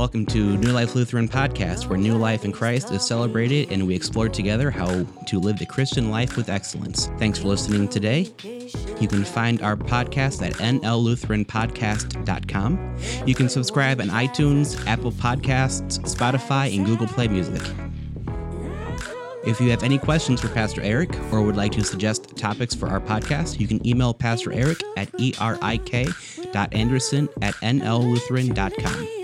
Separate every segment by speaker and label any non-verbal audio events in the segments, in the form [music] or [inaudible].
Speaker 1: welcome to New Life Lutheran Podcast, where new life in Christ is celebrated and we explore together how to live the Christian life with excellence. Thanks for listening today. You can find our podcast at nllutheranpodcast.com. You can subscribe on iTunes, Apple Podcasts, Spotify, and Google Play Music. If you have any questions for Pastor Eric or would like to suggest topics for our podcast, you can email Pastor Eric at erik.anderson at nllutheran.com.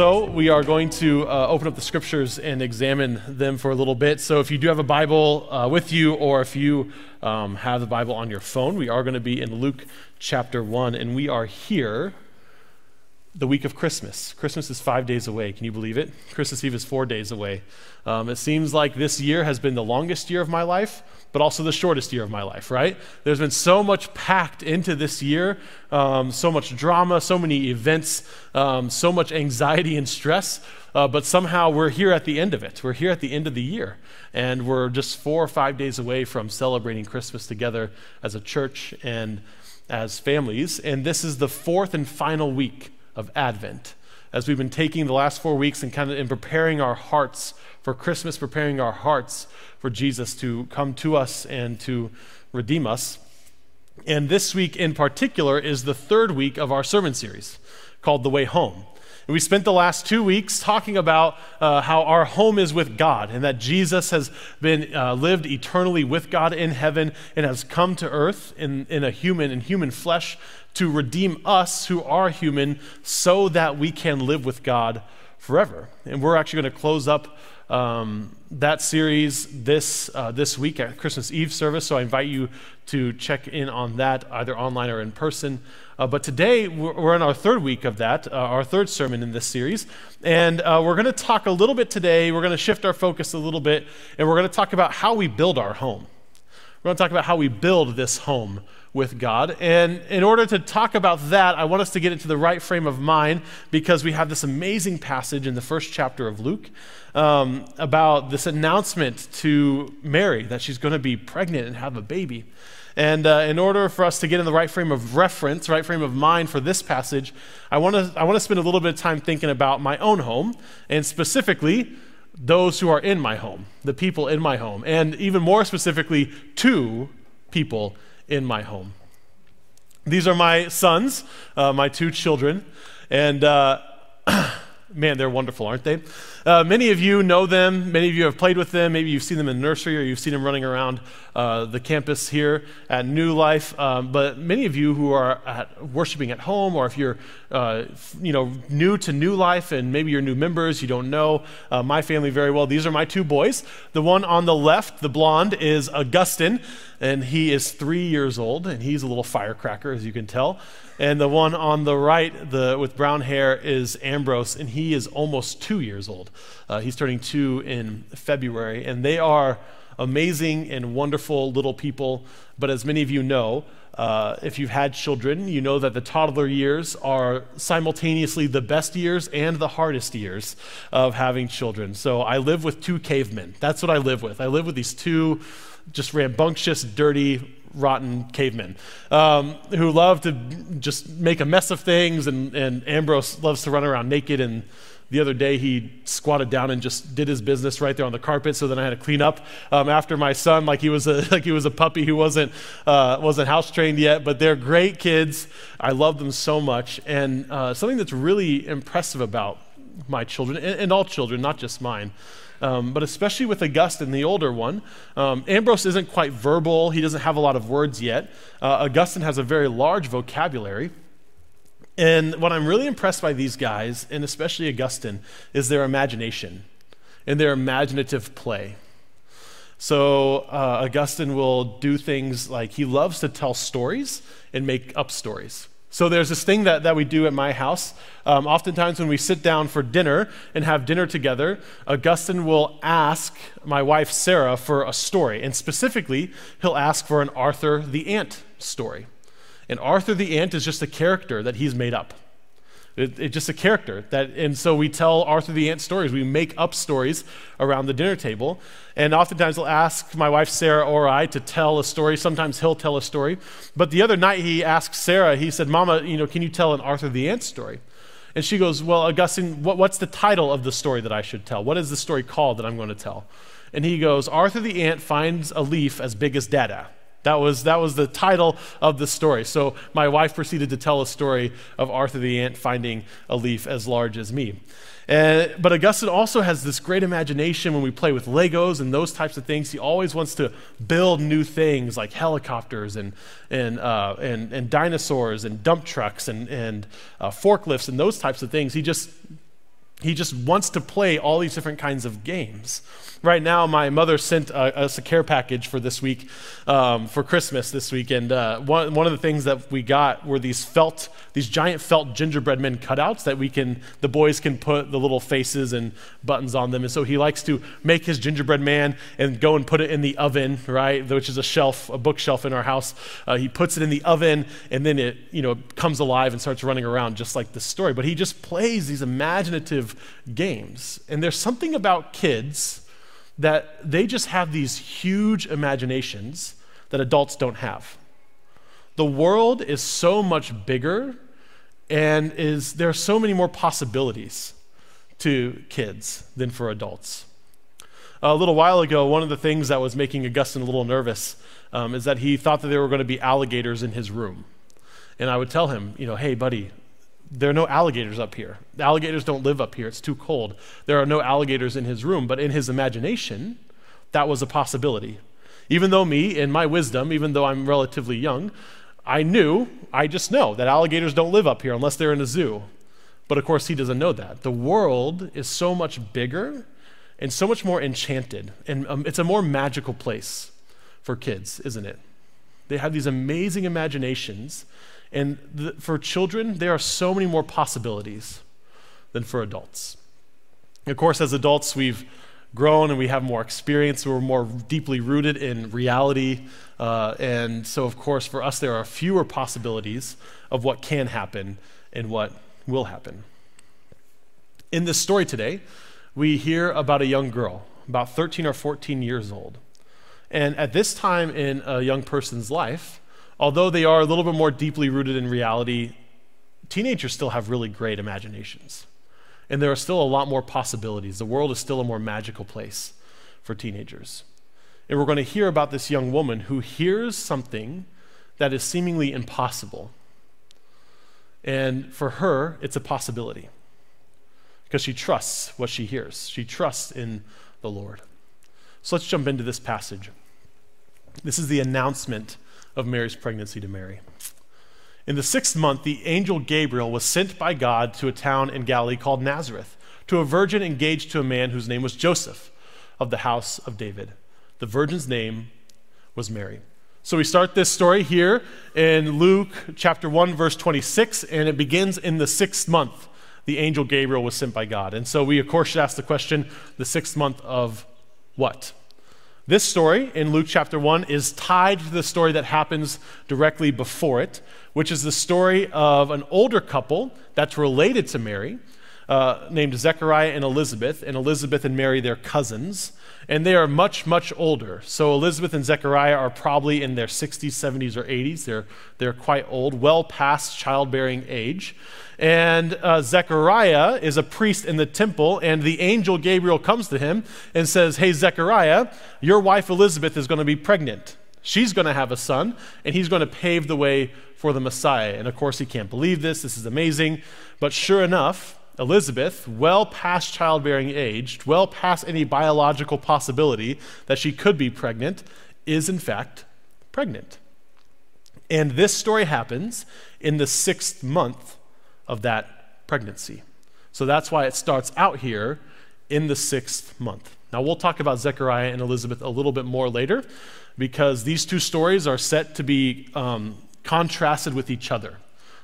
Speaker 2: So, we are going to uh, open up the scriptures and examine them for a little bit. So, if you do have a Bible uh, with you, or if you um, have the Bible on your phone, we are going to be in Luke chapter 1, and we are here the week of Christmas. Christmas is five days away. Can you believe it? Christmas Eve is four days away. Um, it seems like this year has been the longest year of my life, but also the shortest year of my life, right? There's been so much packed into this year, um, so much drama, so many events, um, so much anxiety and stress. Uh, but somehow we're here at the end of it. We're here at the end of the year. And we're just four or five days away from celebrating Christmas together as a church and as families. And this is the fourth and final week of Advent. As we've been taking the last four weeks and kind of in preparing our hearts for Christmas, preparing our hearts for Jesus to come to us and to redeem us. And this week in particular is the third week of our sermon series called The Way Home. And we spent the last two weeks talking about uh, how our home is with God and that Jesus has been uh, lived eternally with God in heaven and has come to earth in, in a human, in human flesh, to redeem us who are human so that we can live with God forever. And we're actually going to close up um, that series this, uh, this week at Christmas Eve service. So I invite you to check in on that either online or in person. Uh, but today we're, in our third week of that, uh, our third sermon in this series. And uh, we're going to talk a little bit today. We're going to shift our focus a little bit, and we're going to talk about how we build our home. We're going to talk about how we build this home with God. And in order to talk about that, I want us to get into the right frame of mind because we have this amazing passage in the first chapter of Luke um, about this announcement to Mary that she's going to be pregnant and have a baby. And uh, in order for us to get in the right frame of reference, right frame of mind for this passage, I want to I want to spend a little bit of time thinking about my own home, and specifically those who are in my home, the people in my home, and even more specifically, two people in my home. These are my sons, uh, my two children, and uh, man, they're wonderful, aren't they? Uh, many of you know them. Many of you have played with them. Maybe you've seen them in nursery or you've seen them running around uh, the campus here at New Life. Um, but many of you who are at, worshiping at home, or if you're uh, you know new to New Life and maybe you're new members, you don't know uh, my family very well. These are my two boys. The one on the left, the blonde, is Augustine, and he is three years old, and he's a little firecracker, as you can tell. And the one on the right, the, with brown hair, is Ambrose, and he is almost two years old. Uh, he's turning two in February, and they are amazing and wonderful little people. But as many of you know, uh, if you've had children, you know that the toddler years are simultaneously the best years and the hardest years of having children. So I live with two cavemen. That's what I live with. I live with these two just rambunctious, dirty, rotten cavemen um, who love to just make a mess of things. And, and Ambrose loves to run around naked. And the other day he squatted down and just did his business right there on the carpet. So then I had to clean up um, after my son, like he was a [laughs] like he was a puppy who wasn't uh, wasn't house trained yet. But they're great kids. I love them so much. And uh, something that's really impressive about my children and, and all children, not just mine um, but especially with Augustine, the older one. Um, Ambrose isn't quite verbal, he doesn't have a lot of words yet. Uh, Augustine has a very large vocabulary. And what I'm really impressed by these guys, and especially Augustine, is their imagination and their imaginative play. So, uh, Augustine will do things like he loves to tell stories and make up stories. So there's this thing that, that we do at my house. Um, oftentimes, when we sit down for dinner and have dinner together, Augustine will ask my wife Sarah for a story. And specifically, he'll ask for an Arthur the Ant story. And Arthur the ant is just a character that he's made up. It, it's just a character that, and so we tell Arthur the Ant stories. We make up stories around the dinner table, and oftentimes I'll ask my wife Sarah or I to tell a story. Sometimes he'll tell a story, but the other night he asked Sarah. He said, "Mama, you know, can you tell an Arthur the Ant story?" And she goes, "Well, Augustine, what, what's the title of the story that I should tell? What is the story called that I'm going to tell?" And he goes, "Arthur the Ant finds a leaf as big as Dada." That was, that was the title of the story. So my wife proceeded to tell a story of Arthur the ant finding a leaf as large as me. And, but Augustine also has this great imagination when we play with Legos and those types of things. He always wants to build new things like helicopters and, and, uh, and, and dinosaurs and dump trucks and, and uh, forklifts and those types of things. He just, he just wants to play all these different kinds of games. Right now, my mother sent uh, us a care package for this week, um, for Christmas this week, and uh, one, one of the things that we got were these felt, these giant felt gingerbread men cutouts that we can, the boys can put the little faces and buttons on them. And so he likes to make his gingerbread man and go and put it in the oven, right, which is a shelf, a bookshelf in our house. Uh, he puts it in the oven, and then it, you know, comes alive and starts running around just like the story. But he just plays these imaginative games, and there's something about kids that they just have these huge imaginations that adults don't have. The world is so much bigger and is there are so many more possibilities to kids than for adults. A little while ago, one of the things that was making Augustine a little nervous um, is that he thought that there were going to be alligators in his room. And I would tell him, you know, hey, buddy, there are no alligators up here. The alligators don't live up here. It's too cold. There are no alligators in his room, but in his imagination, that was a possibility. Even though me, in my wisdom, even though I'm relatively young, I knew, I just know that alligators don't live up here unless they're in a zoo. But of course, he doesn't know that. The world is so much bigger and so much more enchanted. And um, it's a more magical place for kids, isn't it? They have these amazing imaginations and th- for children, there are so many more possibilities than for adults. Of course, as adults, we've grown and we have more experience. We're more deeply rooted in reality. Uh, and so, of course, for us, there are fewer possibilities of what can happen and what will happen. In this story today, we hear about a young girl, about 13 or 14 years old. And at this time in a young person's life, although they are a little bit more deeply rooted in reality, teenagers still have really great imaginations. And there are still a lot more possibilities. The world is still a more magical place for teenagers. And we're going to hear about this young woman who hears something that is seemingly impossible. And for her, it's a possibility because she trusts what she hears. She trusts in the Lord. So let's jump into this passage. This is the announcement of Mary's pregnancy to Mary. In the sixth month, the angel Gabriel was sent by God to a town in Galilee called Nazareth to a virgin engaged to a man whose name was Joseph of the house of David. The virgin's name was Mary. So we start this story here in Luke chapter 1, verse 26, and it begins in the sixth month. The angel Gabriel was sent by God. And so we, of course, should ask the question the sixth month of what? This story in Luke chapter 1 is tied to the story that happens directly before it, which is the story of an older couple that's related to Mary, uh, named Zechariah and Elizabeth. And Elizabeth and Mary, they're cousins. And they are much, much older. So Elizabeth and Zechariah are probably in their 60s, 70s, or 80s. They're, they're quite old, well past childbearing age. And uh, Zechariah is a priest in the temple, and the angel Gabriel comes to him and says, Hey, Zechariah, your wife Elizabeth is going to be pregnant. She's going to have a son, and he's going to pave the way for the Messiah. And of course, he can't believe this. This is amazing. But sure enough, Elizabeth, well past childbearing age, well past any biological possibility that she could be pregnant, is in fact pregnant. And this story happens in the sixth month of that pregnancy. So that's why it starts out here in the sixth month. Now, we'll talk about Zechariah and Elizabeth a little bit more later because these two stories are set to be um, contrasted with each other.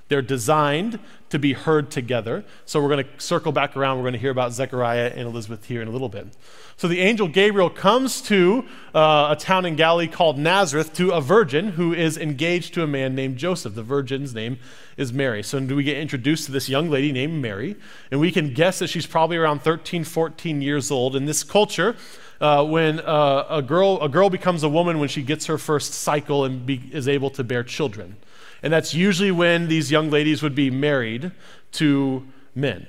Speaker 2: They're designed to be heard together. So we're going to circle back around. We're going to hear about Zechariah and Elizabeth here in a little bit. So the angel Gabriel comes to uh, a town in Galilee called Nazareth to a virgin who is engaged to a man named Joseph. The virgin's name is Mary. So we get introduced to this young lady named Mary? And we can guess that she's probably around 13, 14 years old. In this culture, uh, when uh, a, girl, a girl becomes a woman when she gets her first cycle and be, is able to bear children. And that's usually when these young ladies would be married to men.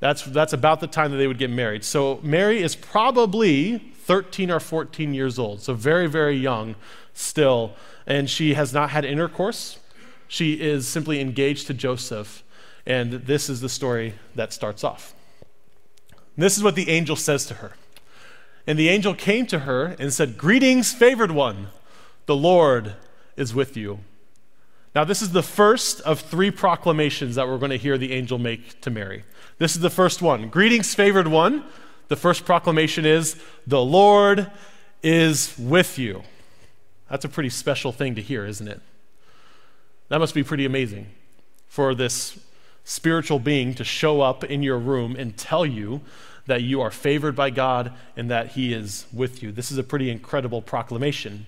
Speaker 2: That's, that's about the time that they would get married. So Mary is probably 13 or 14 years old, so very, very young still. And she has not had intercourse. She is simply engaged to Joseph. And this is the story that starts off. This is what the angel says to her. And the angel came to her and said, Greetings, favored one, the Lord is with you. Now, this is the first of three proclamations that we're going to hear the angel make to Mary. This is the first one. Greetings, favored one. The first proclamation is, The Lord is with you. That's a pretty special thing to hear, isn't it? That must be pretty amazing for this spiritual being to show up in your room and tell you that you are favored by God and that He is with you. This is a pretty incredible proclamation.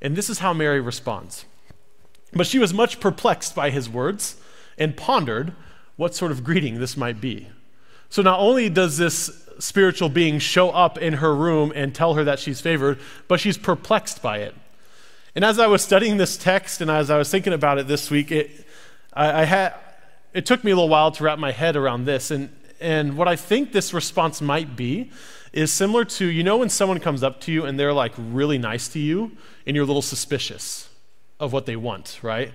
Speaker 2: And this is how Mary responds. But she was much perplexed by his words and pondered what sort of greeting this might be. So not only does this spiritual being show up in her room and tell her that she's favored, but she's perplexed by it. And as I was studying this text and as I was thinking about it this week, it, I, I had, it took me a little while to wrap my head around this. And, and what I think this response might be is similar to you know, when someone comes up to you and they're like really nice to you and you're a little suspicious of what they want, right?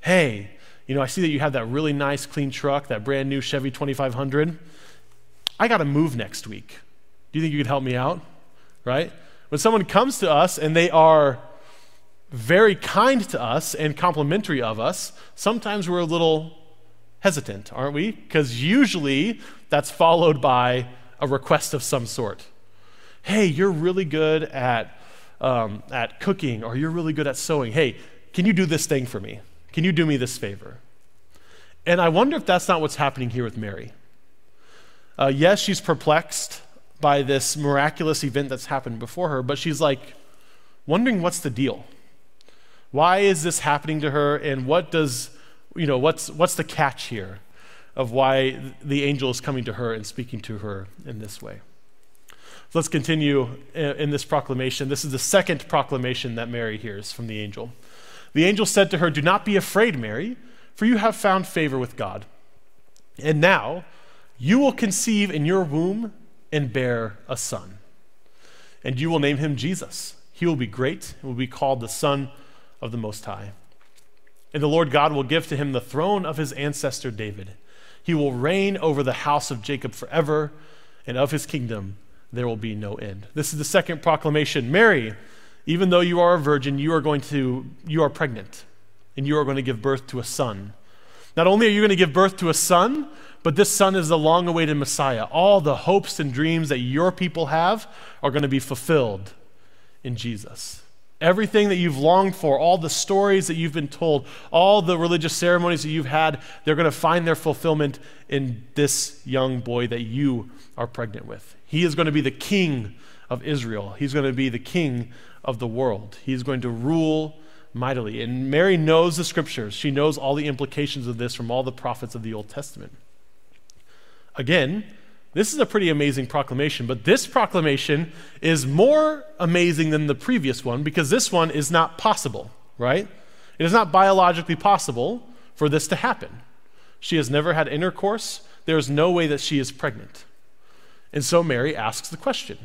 Speaker 2: Hey, you know, I see that you have that really nice, clean truck, that brand new Chevy 2500. I got to move next week. Do you think you could help me out? Right? When someone comes to us and they are very kind to us and complimentary of us, sometimes we're a little hesitant, aren't we? Because usually that's followed by a request of some sort. Hey, you're really good at um, at cooking or you're really good at sewing. Hey, can you do this thing for me? Can you do me this favor? And I wonder if that's not what's happening here with Mary. Uh, yes, she's perplexed by this miraculous event that's happened before her, but she's like wondering what's the deal? Why is this happening to her? And what does, you know, what's, what's the catch here of why the angel is coming to her and speaking to her in this way? So let's continue in this proclamation. This is the second proclamation that Mary hears from the angel. The angel said to her, Do not be afraid, Mary, for you have found favor with God. And now you will conceive in your womb and bear a son. And you will name him Jesus. He will be great and will be called the Son of the Most High. And the Lord God will give to him the throne of his ancestor David. He will reign over the house of Jacob forever, and of his kingdom there will be no end. This is the second proclamation. Mary, even though you are a virgin, you are going to you are pregnant and you are going to give birth to a son. Not only are you going to give birth to a son, but this son is the long awaited Messiah. All the hopes and dreams that your people have are going to be fulfilled in Jesus. Everything that you've longed for, all the stories that you've been told, all the religious ceremonies that you've had, they're going to find their fulfillment in this young boy that you are pregnant with. He is going to be the king of Israel. He's going to be the king of the world. He's going to rule mightily. And Mary knows the scriptures. She knows all the implications of this from all the prophets of the Old Testament. Again, this is a pretty amazing proclamation, but this proclamation is more amazing than the previous one because this one is not possible, right? It is not biologically possible for this to happen. She has never had intercourse. There is no way that she is pregnant. And so Mary asks the question.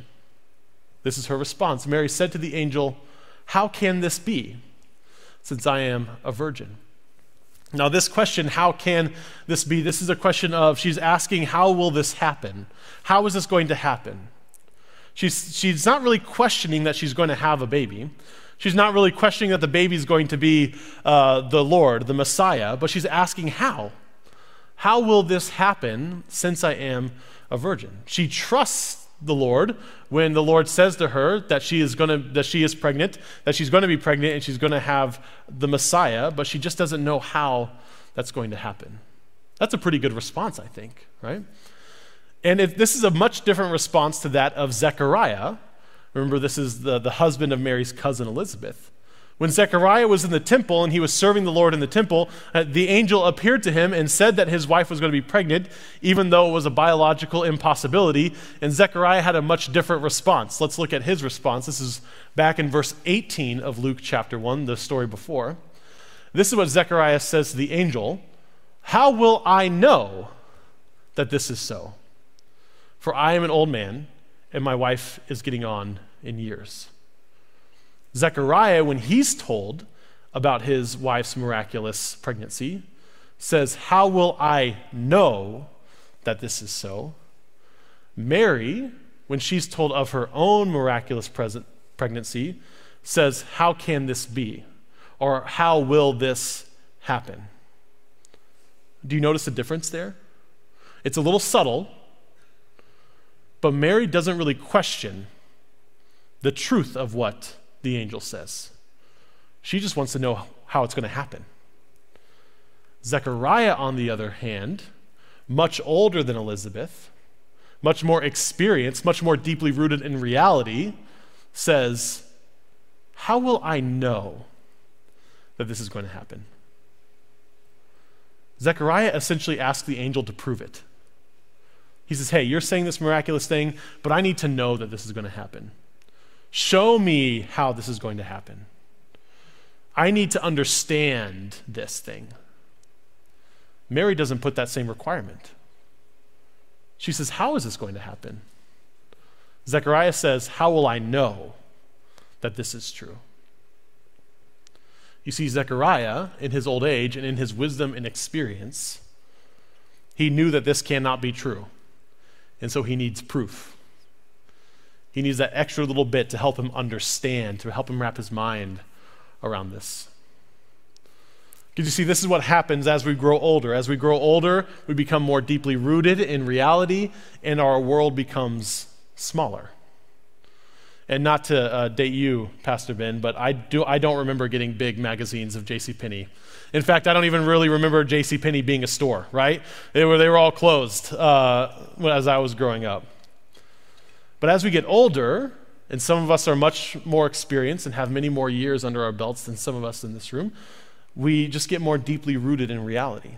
Speaker 2: This is her response. Mary said to the angel, How can this be, since I am a virgin? Now, this question, how can this be? This is a question of she's asking, How will this happen? How is this going to happen? She's, she's not really questioning that she's going to have a baby. She's not really questioning that the baby is going to be uh, the Lord, the Messiah, but she's asking, How? How will this happen since I am a virgin. She trusts the Lord when the Lord says to her that she is going to that she is pregnant, that she's going to be pregnant and she's going to have the Messiah, but she just doesn't know how that's going to happen. That's a pretty good response, I think, right? And if, this is a much different response to that of Zechariah. Remember, this is the, the husband of Mary's cousin Elizabeth. When Zechariah was in the temple and he was serving the Lord in the temple, uh, the angel appeared to him and said that his wife was going to be pregnant, even though it was a biological impossibility. And Zechariah had a much different response. Let's look at his response. This is back in verse 18 of Luke chapter 1, the story before. This is what Zechariah says to the angel How will I know that this is so? For I am an old man, and my wife is getting on in years. Zechariah, when he's told about his wife's miraculous pregnancy, says, How will I know that this is so? Mary, when she's told of her own miraculous present pregnancy, says, How can this be? Or how will this happen? Do you notice the difference there? It's a little subtle, but Mary doesn't really question the truth of what the angel says. She just wants to know how it's going to happen. Zechariah, on the other hand, much older than Elizabeth, much more experienced, much more deeply rooted in reality, says, How will I know that this is going to happen? Zechariah essentially asks the angel to prove it. He says, Hey, you're saying this miraculous thing, but I need to know that this is going to happen. Show me how this is going to happen. I need to understand this thing. Mary doesn't put that same requirement. She says, How is this going to happen? Zechariah says, How will I know that this is true? You see, Zechariah, in his old age and in his wisdom and experience, he knew that this cannot be true. And so he needs proof. He needs that extra little bit to help him understand, to help him wrap his mind around this. Because you see, this is what happens as we grow older. As we grow older, we become more deeply rooted in reality, and our world becomes smaller. And not to uh, date you, Pastor Ben, but I, do, I don't remember getting big magazines of J.C. Penney. In fact, I don't even really remember J.C. Penney being a store, right? They were, they were all closed uh, as I was growing up. But as we get older, and some of us are much more experienced and have many more years under our belts than some of us in this room, we just get more deeply rooted in reality.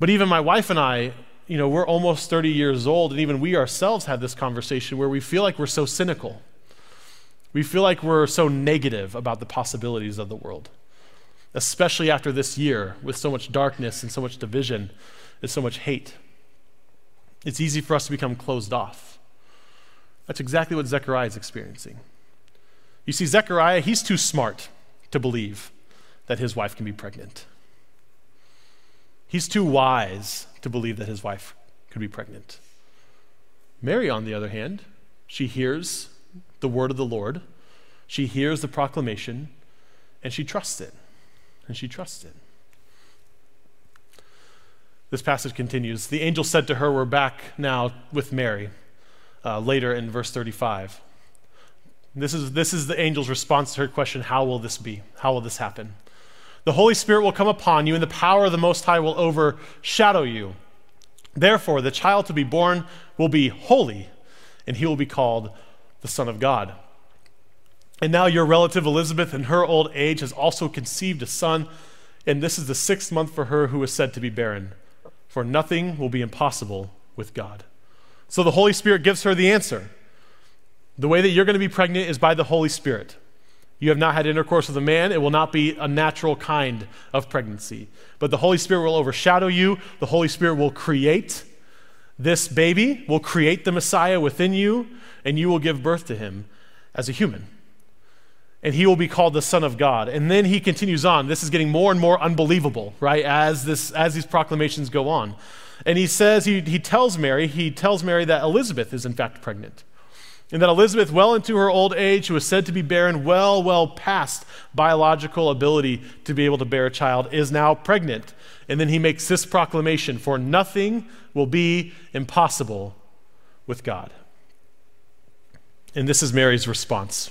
Speaker 2: But even my wife and I, you know, we're almost 30 years old, and even we ourselves have this conversation where we feel like we're so cynical. We feel like we're so negative about the possibilities of the world, especially after this year with so much darkness and so much division and so much hate. It's easy for us to become closed off. That's exactly what Zechariah is experiencing. You see, Zechariah, he's too smart to believe that his wife can be pregnant. He's too wise to believe that his wife could be pregnant. Mary, on the other hand, she hears the word of the Lord, she hears the proclamation, and she trusts it. And she trusts it. This passage continues. The angel said to her, We're back now with Mary uh, later in verse 35. This is, this is the angel's response to her question How will this be? How will this happen? The Holy Spirit will come upon you, and the power of the Most High will overshadow you. Therefore, the child to be born will be holy, and he will be called the Son of God. And now, your relative Elizabeth, in her old age, has also conceived a son, and this is the sixth month for her who is said to be barren. For nothing will be impossible with God. So the Holy Spirit gives her the answer. The way that you're going to be pregnant is by the Holy Spirit. You have not had intercourse with a man, it will not be a natural kind of pregnancy. But the Holy Spirit will overshadow you, the Holy Spirit will create this baby, will create the Messiah within you, and you will give birth to him as a human. And he will be called the Son of God. And then he continues on. This is getting more and more unbelievable, right, as, this, as these proclamations go on. And he says, he, he tells Mary, he tells Mary that Elizabeth is in fact pregnant. And that Elizabeth, well into her old age, who was said to be barren, well, well past biological ability to be able to bear a child, is now pregnant. And then he makes this proclamation For nothing will be impossible with God. And this is Mary's response.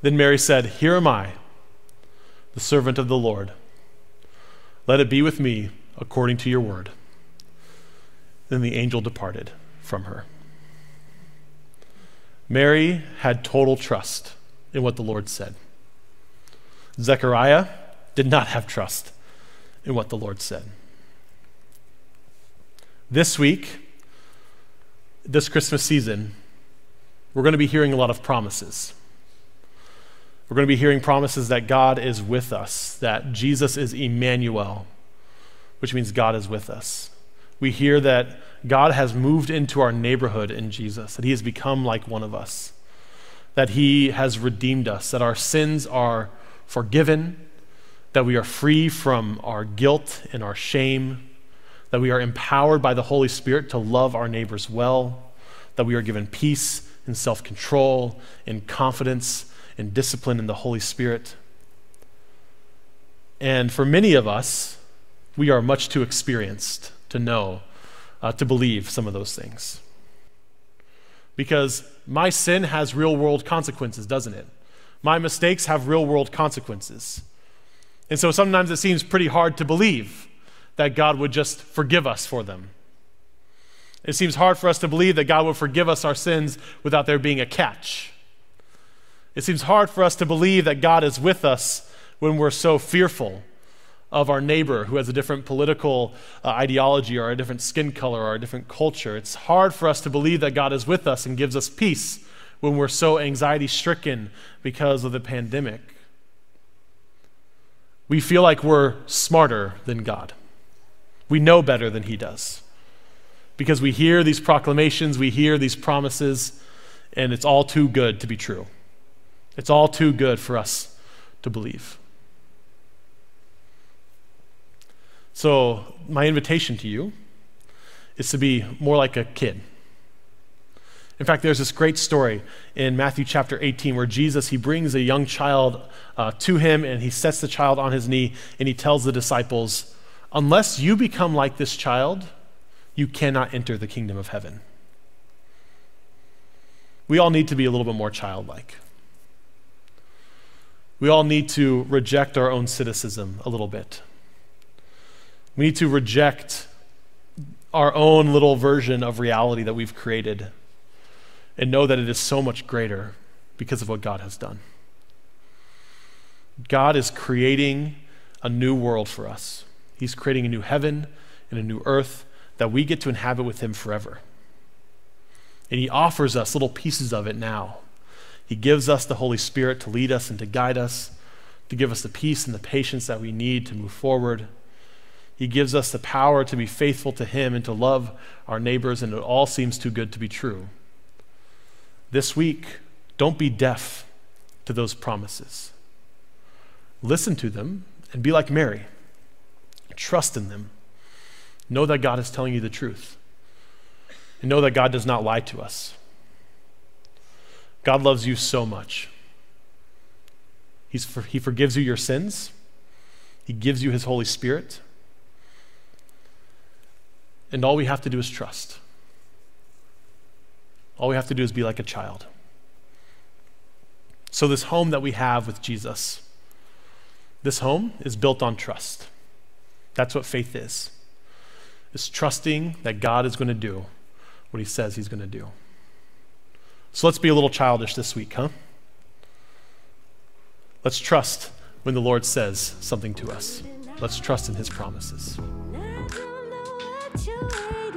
Speaker 2: Then Mary said, Here am I, the servant of the Lord. Let it be with me according to your word. Then the angel departed from her. Mary had total trust in what the Lord said. Zechariah did not have trust in what the Lord said. This week, this Christmas season, we're going to be hearing a lot of promises. We're going to be hearing promises that God is with us, that Jesus is Emmanuel, which means God is with us. We hear that God has moved into our neighborhood in Jesus, that he has become like one of us, that he has redeemed us, that our sins are forgiven, that we are free from our guilt and our shame, that we are empowered by the Holy Spirit to love our neighbors well, that we are given peace and self control and confidence and discipline in the Holy Spirit. And for many of us, we are much too experienced to know, uh, to believe some of those things. Because my sin has real world consequences, doesn't it? My mistakes have real world consequences. And so sometimes it seems pretty hard to believe that God would just forgive us for them. It seems hard for us to believe that God would forgive us our sins without there being a catch. It seems hard for us to believe that God is with us when we're so fearful of our neighbor who has a different political uh, ideology or a different skin color or a different culture. It's hard for us to believe that God is with us and gives us peace when we're so anxiety stricken because of the pandemic. We feel like we're smarter than God. We know better than He does. Because we hear these proclamations, we hear these promises, and it's all too good to be true. It's all too good for us to believe. So, my invitation to you is to be more like a kid. In fact, there's this great story in Matthew chapter 18 where Jesus he brings a young child uh, to him and he sets the child on his knee and he tells the disciples, "Unless you become like this child, you cannot enter the kingdom of heaven." We all need to be a little bit more childlike. We all need to reject our own cynicism a little bit. We need to reject our own little version of reality that we've created and know that it is so much greater because of what God has done. God is creating a new world for us. He's creating a new heaven and a new earth that we get to inhabit with Him forever. And He offers us little pieces of it now. He gives us the Holy Spirit to lead us and to guide us, to give us the peace and the patience that we need to move forward. He gives us the power to be faithful to Him and to love our neighbors, and it all seems too good to be true. This week, don't be deaf to those promises. Listen to them and be like Mary. Trust in them. Know that God is telling you the truth. And know that God does not lie to us. God loves you so much. He's for, he forgives you your sins, He gives you His Holy Spirit. And all we have to do is trust. All we have to do is be like a child. So, this home that we have with Jesus, this home is built on trust. That's what faith is. It's trusting that God is going to do what he says he's going to do. So let's be a little childish this week, huh? Let's trust when the Lord says something to us. Let's trust in his promises.
Speaker 3: Know